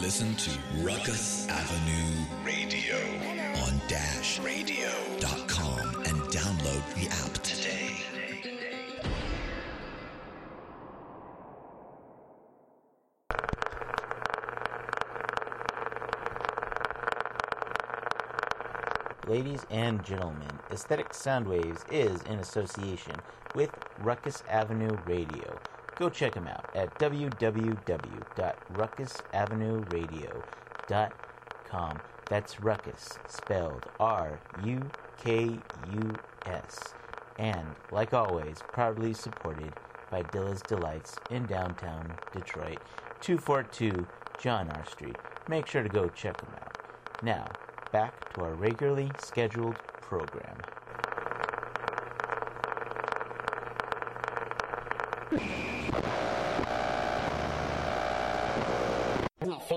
Listen to Ruckus Avenue Radio on dashradio.com and download the app today. Ladies and gentlemen, Aesthetic Soundwaves is in association with Ruckus Avenue Radio. Go check them out at www.ruckusavenueradio.com. That's Ruckus, spelled R U K U S. And, like always, proudly supported by Dilla's Delights in downtown Detroit, 242 John R. Street. Make sure to go check them out. Now, back to our regularly scheduled program.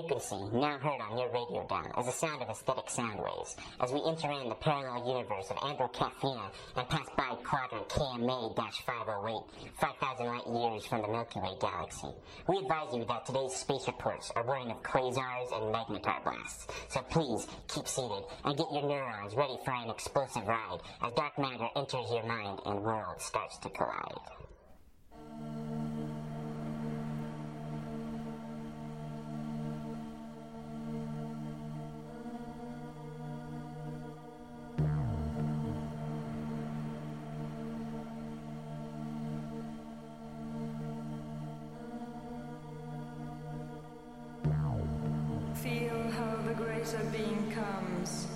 Frequency, now heard on your radio dial, is the sound of aesthetic sound waves, as we enter in the parallel universe of Androcafina and pass by quadrant KMA-508, 5,000 light years from the Milky Way galaxy. We advise you that today's space reports are warning of quasars and magnetar blasts, so please keep seated and get your neurons ready for an explosive ride as dark matter enters your mind and world starts to collide. Comes.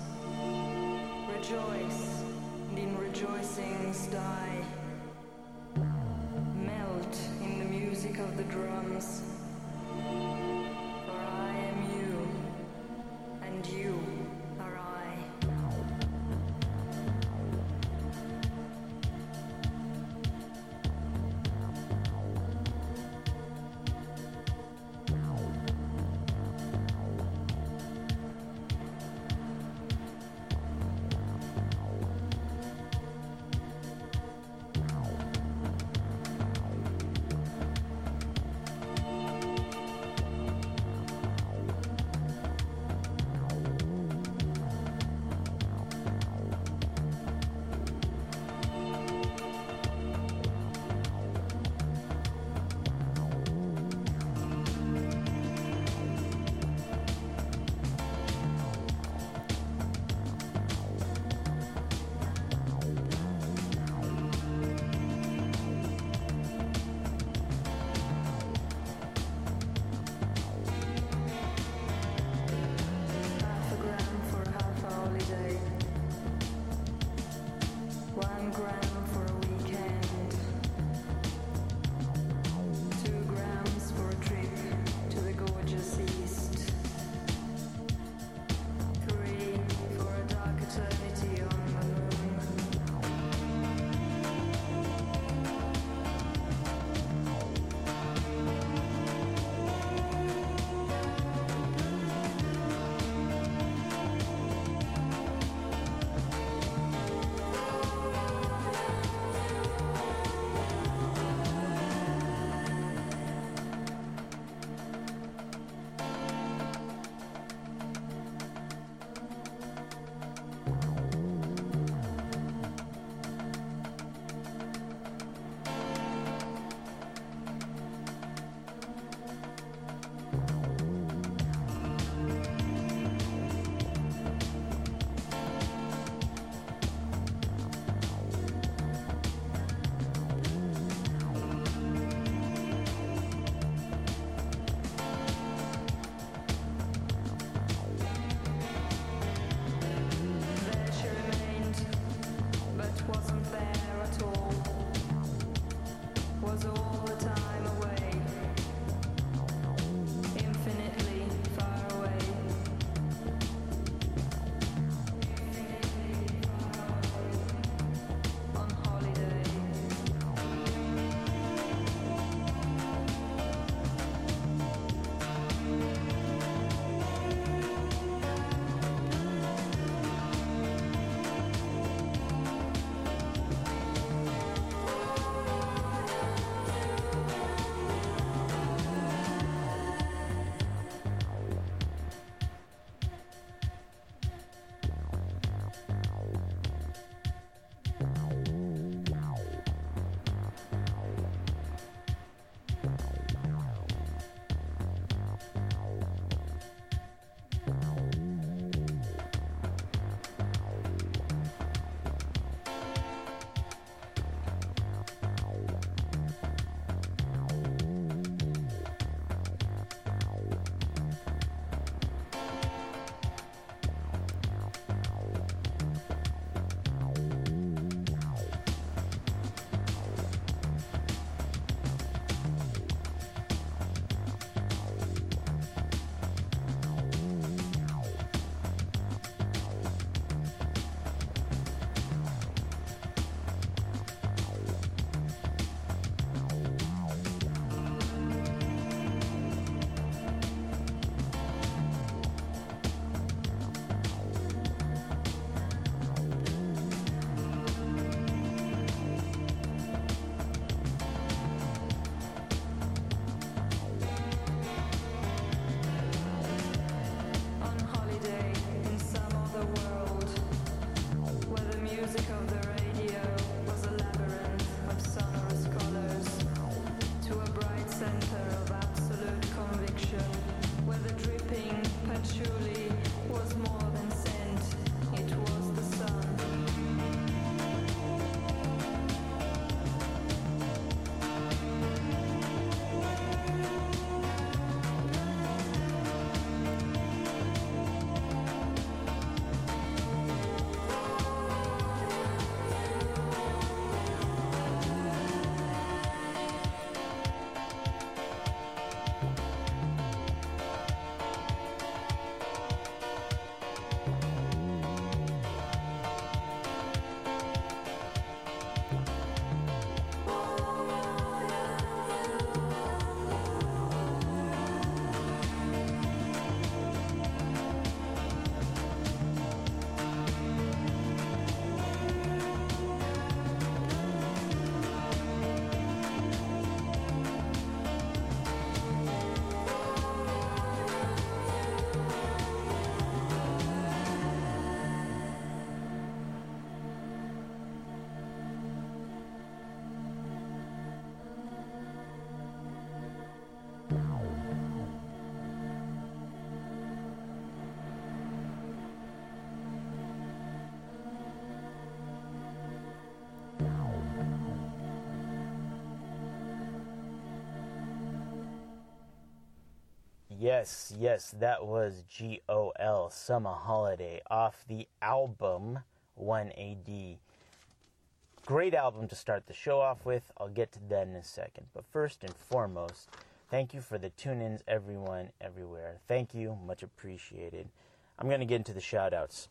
Rejoice, and in rejoicings die. Melt in the music of the drums. Yes, yes, that was G O L Summer Holiday off the album 1AD. Great album to start the show off with. I'll get to that in a second. But first and foremost, thank you for the tune ins, everyone, everywhere. Thank you, much appreciated. I'm going to get into the shout outs.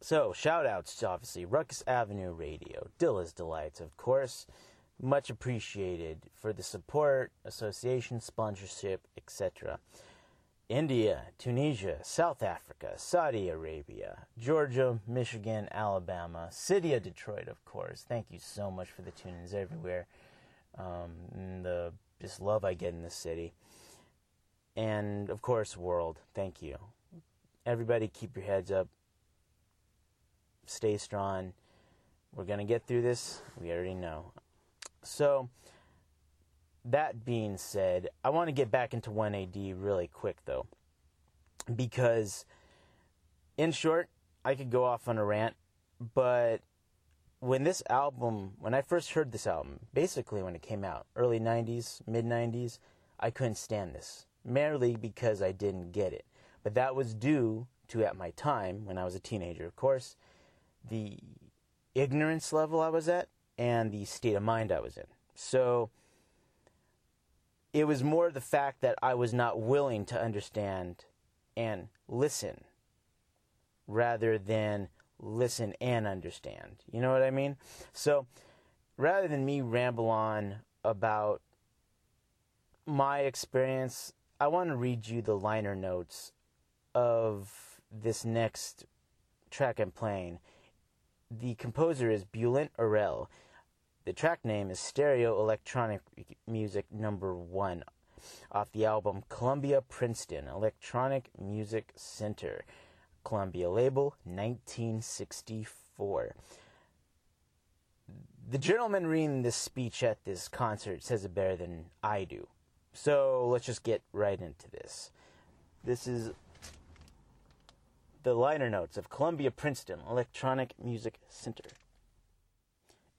So, shout outs obviously Ruckus Avenue Radio, Dilla's Delights, of course. Much appreciated for the support, association, sponsorship, etc. India, Tunisia, South Africa, Saudi Arabia, Georgia, Michigan, Alabama, City of Detroit, of course. Thank you so much for the tune ins everywhere. Um, the just love I get in the city. And of course, world. Thank you. Everybody, keep your heads up stay strong. We're going to get through this. We already know. So, that being said, I want to get back into 1AD really quick though. Because, in short, I could go off on a rant, but when this album, when I first heard this album, basically when it came out, early 90s, mid 90s, I couldn't stand this. Merely because I didn't get it. But that was due to, at my time, when I was a teenager, of course, the ignorance level I was at and the state of mind I was in. So it was more the fact that I was not willing to understand and listen rather than listen and understand. You know what I mean? So rather than me ramble on about my experience, I want to read you the liner notes of this next track I'm playing the composer is Bulent Arel. The track name is Stereo Electronic Music Number One, off the album Columbia Princeton Electronic Music Center, Columbia label, 1964. The gentleman reading this speech at this concert says it better than I do. So let's just get right into this. This is the liner notes of Columbia Princeton Electronic Music Center.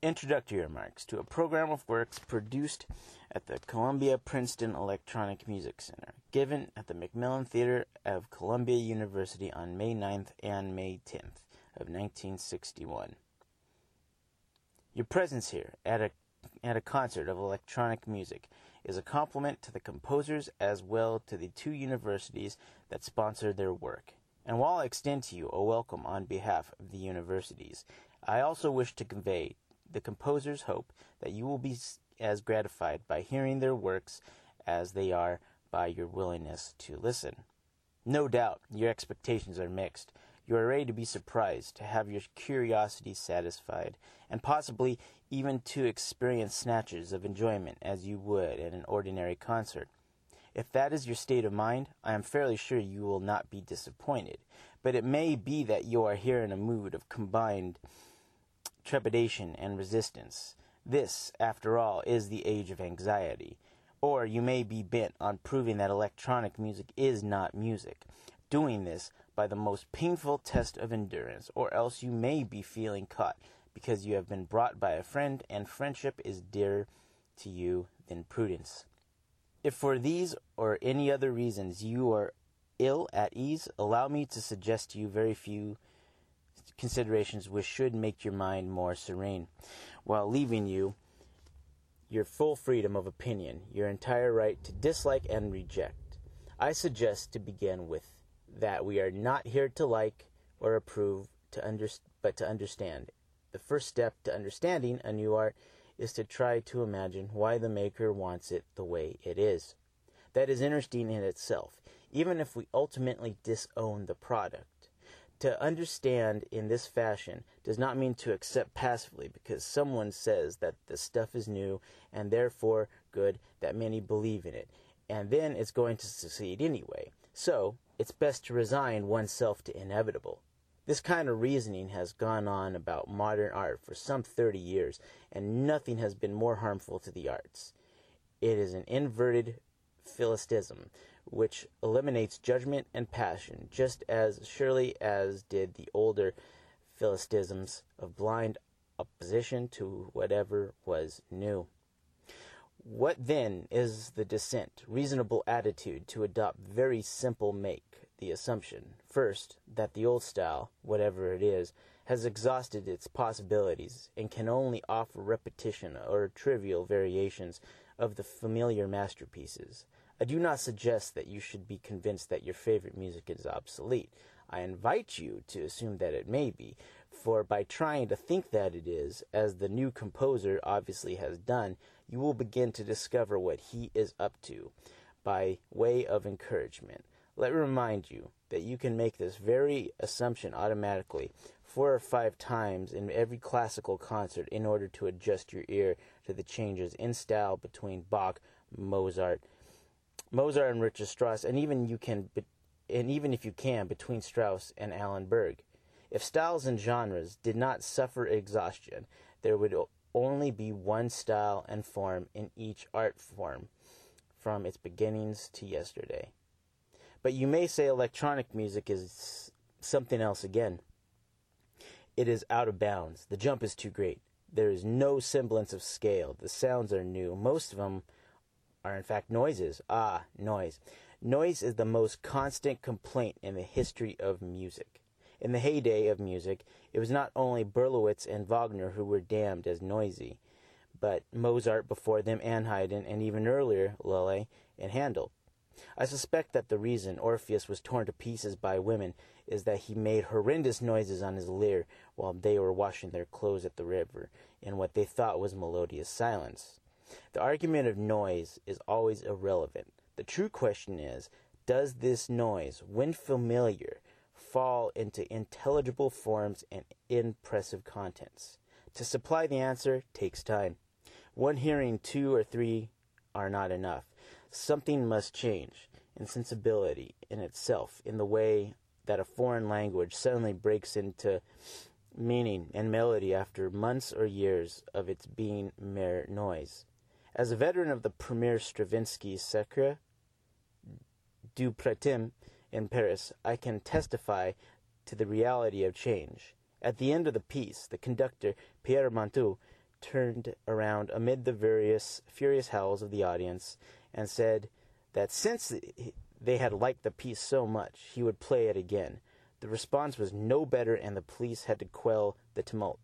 Introductory remarks to a program of works produced at the Columbia Princeton Electronic Music Center, given at the McMillin Theater of Columbia University on May 9th and May 10th of 1961. Your presence here at a at a concert of electronic music is a compliment to the composers as well to the two universities that sponsor their work. And while I extend to you a welcome on behalf of the universities, I also wish to convey the composer's hope that you will be as gratified by hearing their works as they are by your willingness to listen. No doubt your expectations are mixed. You are ready to be surprised, to have your curiosity satisfied, and possibly even to experience snatches of enjoyment as you would at an ordinary concert. If that is your state of mind, I am fairly sure you will not be disappointed. But it may be that you are here in a mood of combined trepidation and resistance. This, after all, is the age of anxiety. Or you may be bent on proving that electronic music is not music, doing this by the most painful test of endurance, or else you may be feeling caught because you have been brought by a friend and friendship is dearer to you than prudence. If for these or any other reasons you are ill at ease, allow me to suggest to you very few considerations which should make your mind more serene, while leaving you your full freedom of opinion, your entire right to dislike and reject. I suggest to begin with that we are not here to like or approve, to under, but to understand. The first step to understanding a new art is to try to imagine why the maker wants it the way it is. That is interesting in itself, even if we ultimately disown the product. To understand in this fashion does not mean to accept passively because someone says that the stuff is new and therefore good that many believe in it, and then it's going to succeed anyway. So, it's best to resign oneself to inevitable. This kind of reasoning has gone on about modern art for some 30 years, and nothing has been more harmful to the arts. It is an inverted Philistinism, which eliminates judgment and passion just as surely as did the older Philistinisms of blind opposition to whatever was new. What then is the decent, reasonable attitude to adopt very simple make the assumption, first, that the old style, whatever it is, has exhausted its possibilities and can only offer repetition or trivial variations of the familiar masterpieces. I do not suggest that you should be convinced that your favorite music is obsolete. I invite you to assume that it may be, for by trying to think that it is, as the new composer obviously has done, you will begin to discover what he is up to by way of encouragement. Let me remind you that you can make this very assumption automatically four or five times in every classical concert in order to adjust your ear to the changes in style between Bach, Mozart, Mozart and Richard Strauss, and even you can, and even if you can, between Strauss and Alban Berg. If styles and genres did not suffer exhaustion, there would only be one style and form in each art form from its beginnings to yesterday. But you may say electronic music is something else again. It is out of bounds. The jump is too great. There is no semblance of scale. The sounds are new. Most of them are, in fact, noises. Ah, noise. Noise is the most constant complaint in the history of music. In the heyday of music, it was not only Berlioz and Wagner who were damned as noisy, but Mozart before them and Haydn, and even earlier, Lully and Handel. I suspect that the reason Orpheus was torn to pieces by women is that he made horrendous noises on his lyre while they were washing their clothes at the river in what they thought was melodious silence. The argument of noise is always irrelevant. The true question is does this noise, when familiar, fall into intelligible forms and impressive contents? To supply the answer takes time. One hearing, two or three are not enough. Something must change in sensibility in itself, in the way that a foreign language suddenly breaks into meaning and melody after months or years of its being mere noise. As a veteran of the premier Stravinsky Sacre du Printemps in Paris, I can testify to the reality of change. At the end of the piece, the conductor, Pierre Monteux, turned around amid the various furious howls of the audience and said that since they had liked the piece so much, he would play it again. The response was no better, and the police had to quell the tumult.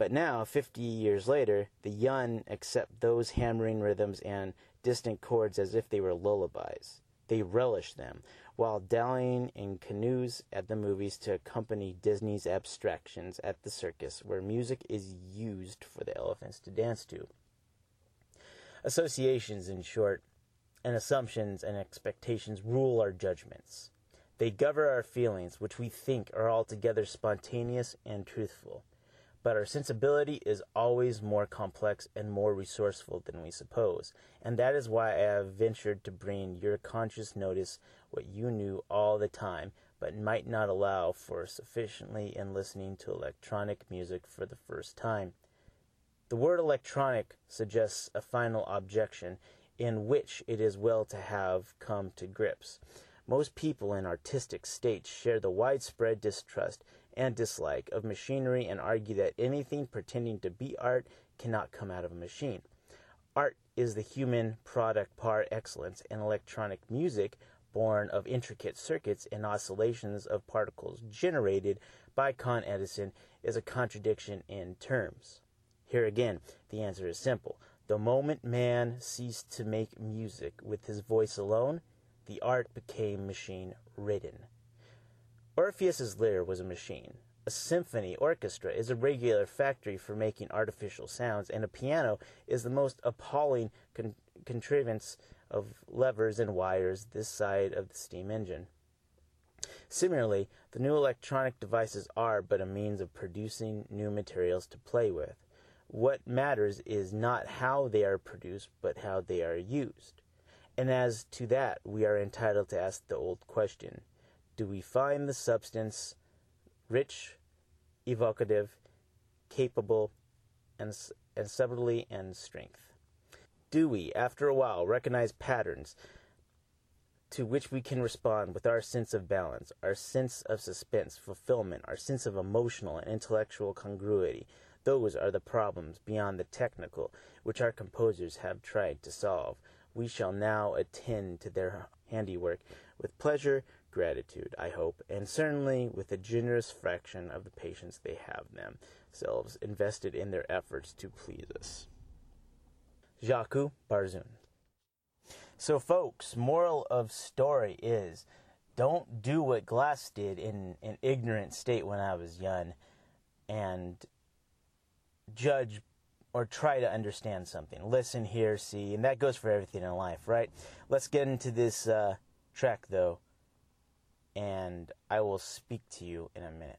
But now, fifty years later, the young accept those hammering rhythms and distant chords as if they were lullabies. They relish them, while dallying in canoes at the movies to accompany Disney's abstractions at the circus, where music is used for the elephants to dance to. Associations, in short, and assumptions and expectations rule our judgments. They govern our feelings, which we think are altogether spontaneous and truthful. But our sensibility is always more complex and more resourceful than we suppose, and that is why I have ventured to bring your conscious notice what you knew all the time, but might not allow for sufficiently in listening to electronic music for the first time. The word electronic suggests a final objection in which it is well to have come to grips. Most people in artistic states share the widespread distrust and dislike of machinery and argue that anything pretending to be art cannot come out of a machine. Art is the human product par excellence, and electronic music, born of intricate circuits and oscillations of particles generated by Con Edison, is a contradiction in terms. Here again, the answer is simple. The moment man ceased to make music with his voice alone, the art became machine ridden. Orpheus's lyre was a machine. A symphony orchestra is a regular factory for making artificial sounds, and a piano is the most appalling con- contrivance of levers and wires this side of the steam engine. Similarly, the new electronic devices are but a means of producing new materials to play with. What matters is not how they are produced, but how they are used. And as to that, we are entitled to ask the old question Do we find the substance rich, evocative, capable, and, and subtlety and strength? Do we, after a while, recognize patterns to which we can respond with our sense of balance, our sense of suspense, fulfillment, our sense of emotional and intellectual congruity, Those are the problems beyond the technical which our composers have tried to solve. We shall now attend to their handiwork with pleasure, gratitude, I hope, and certainly with a generous fraction of the patience they have themselves invested in their efforts to please us. Jacques Barzun. So, folks, moral of story is don't do what Glas did in an ignorant state when I was young and judge or try to understand something. Listen, hear, see, and that goes for everything in life, right? Let's get into this uh, track, though, and I will speak to you in a minute.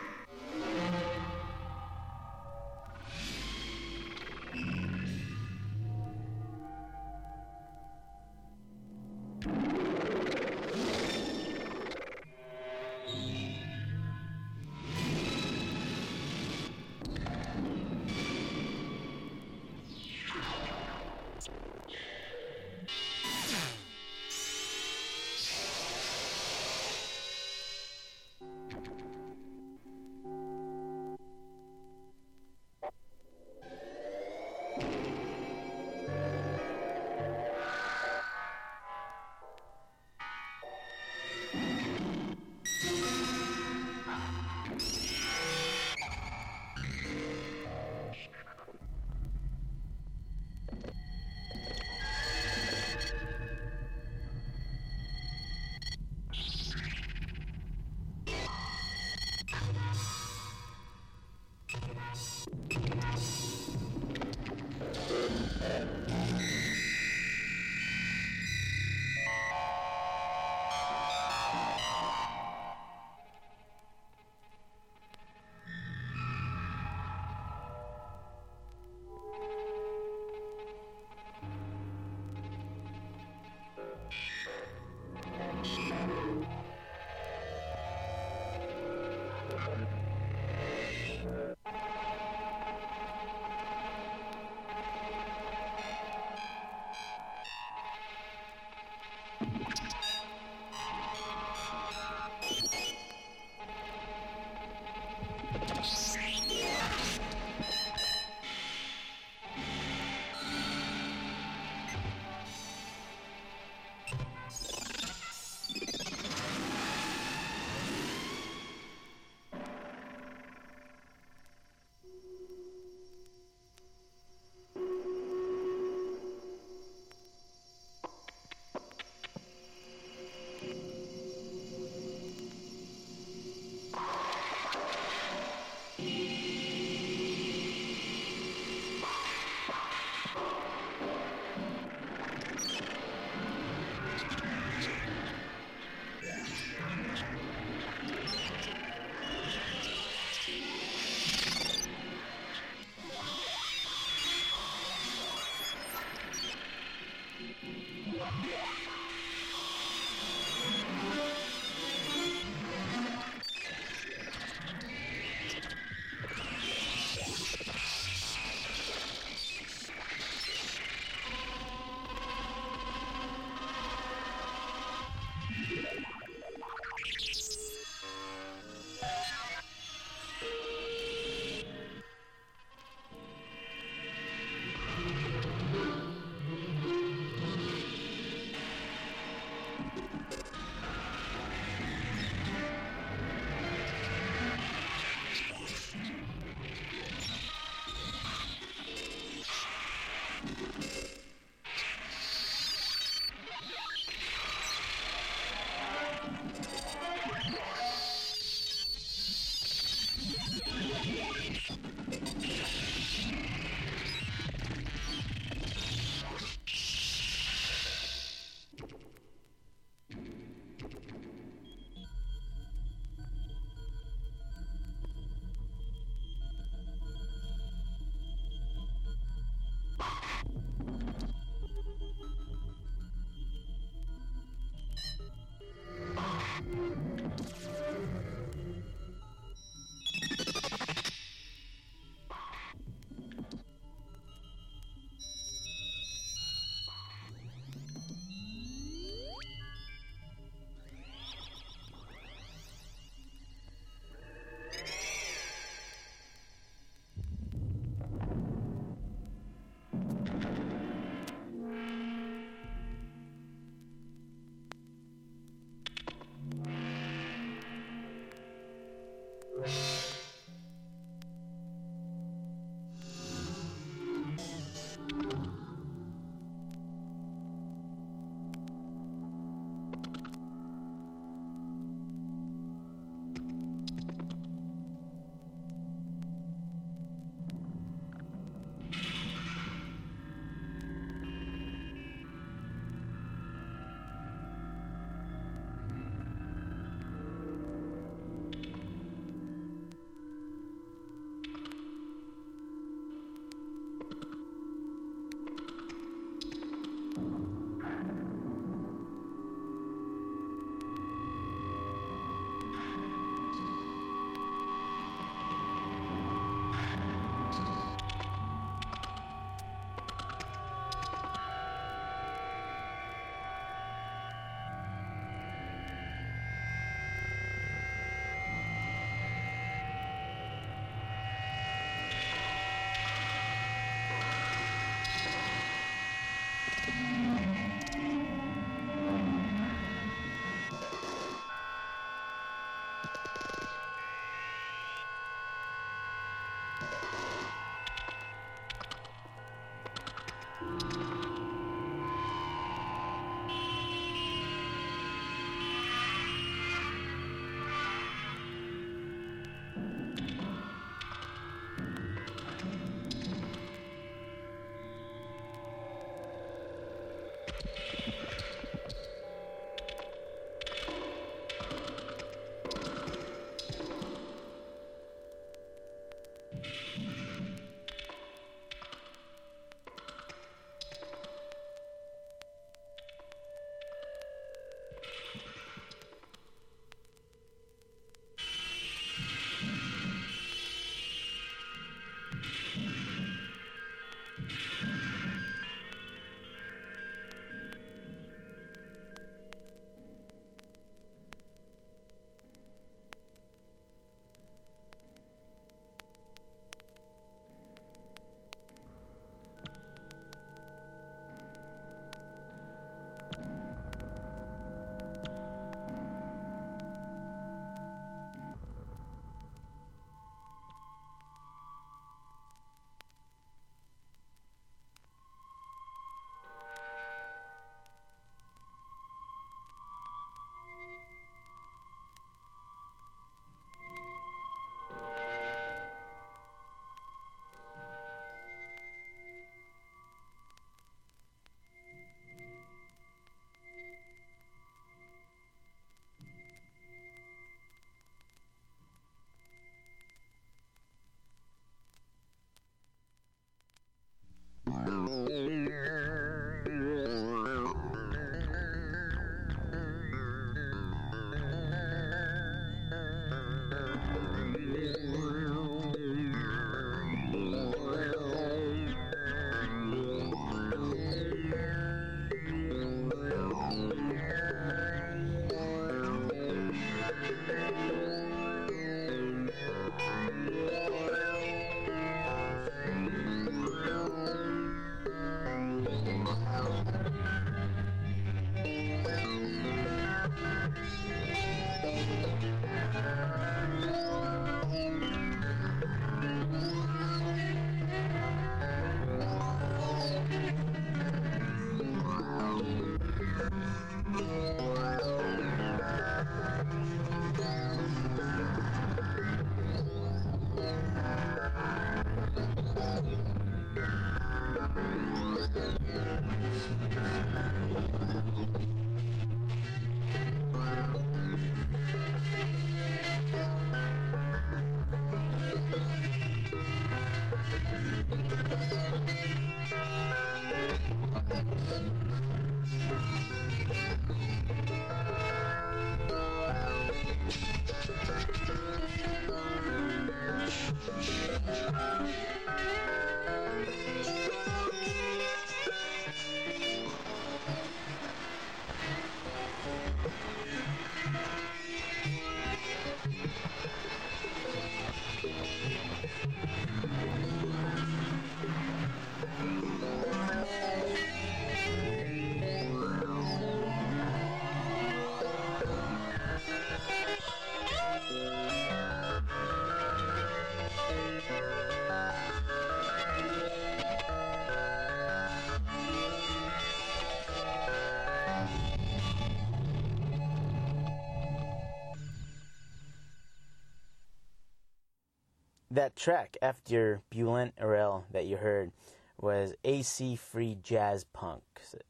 that track after Bulent Arel that you heard was AC Free Jazz Punk.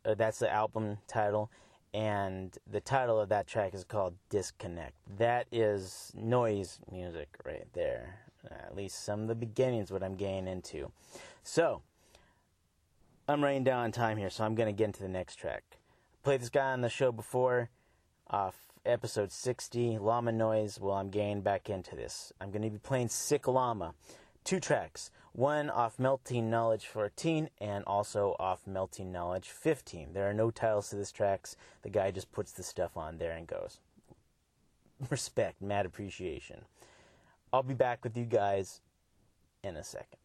Uh, that's the album title, and the title of that track is called Disconnect. That is noise music right there. At least some of the beginnings, what I'm getting into. So, I'm running down on time here, so I'm going to get into the next track. played this guy on the show before, off episode 60, Llama Noise. Well, I'm getting back into this. I'm going to be playing Sick Llama. Two tracks. One off Melting Knowledge 14 and also off Melting Knowledge 15. There are no titles to this tracks. The guy just puts the stuff on there and goes. Respect, mad appreciation. I'll be back with you guys in a second.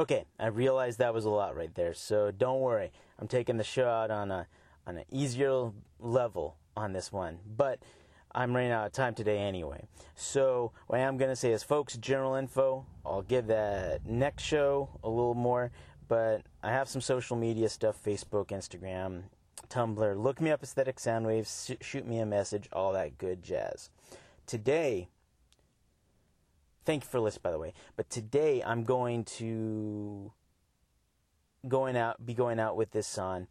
Okay, I realized that was a lot right there, so don't worry. I'm taking the show out on a on an easier level on this one, but I'm running out of time today anyway. So what I'm gonna say is, folks, general info. I'll give that next show a little more, but I have some social media stuff: Facebook, Instagram, Tumblr. Look me up, Aesthetic Soundwaves. Sh- shoot me a message, all that good jazz. Today, thank you for listening, by the way. But today I'm going to going out, be going out with this on.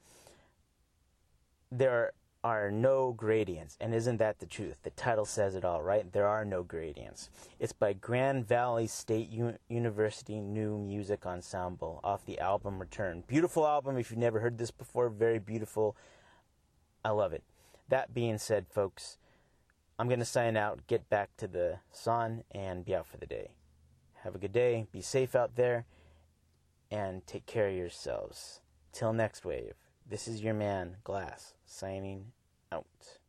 There are no gradients, and isn't that the truth? The title says it all, right? There are no gradients. It's by Grand Valley State U- University New Music Ensemble off the album Return. Beautiful album. If you've never heard this before, very beautiful. I love it. That being said, folks, I'm going to sign out, get back to the sun, and be out for the day. Have a good day. Be safe out there, and take care of yourselves. Till next wave. This is your man, Glas, signing out.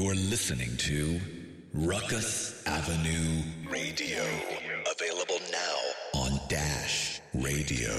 You're listening to Ruckus Avenue Radio. Available now on Dash Radio.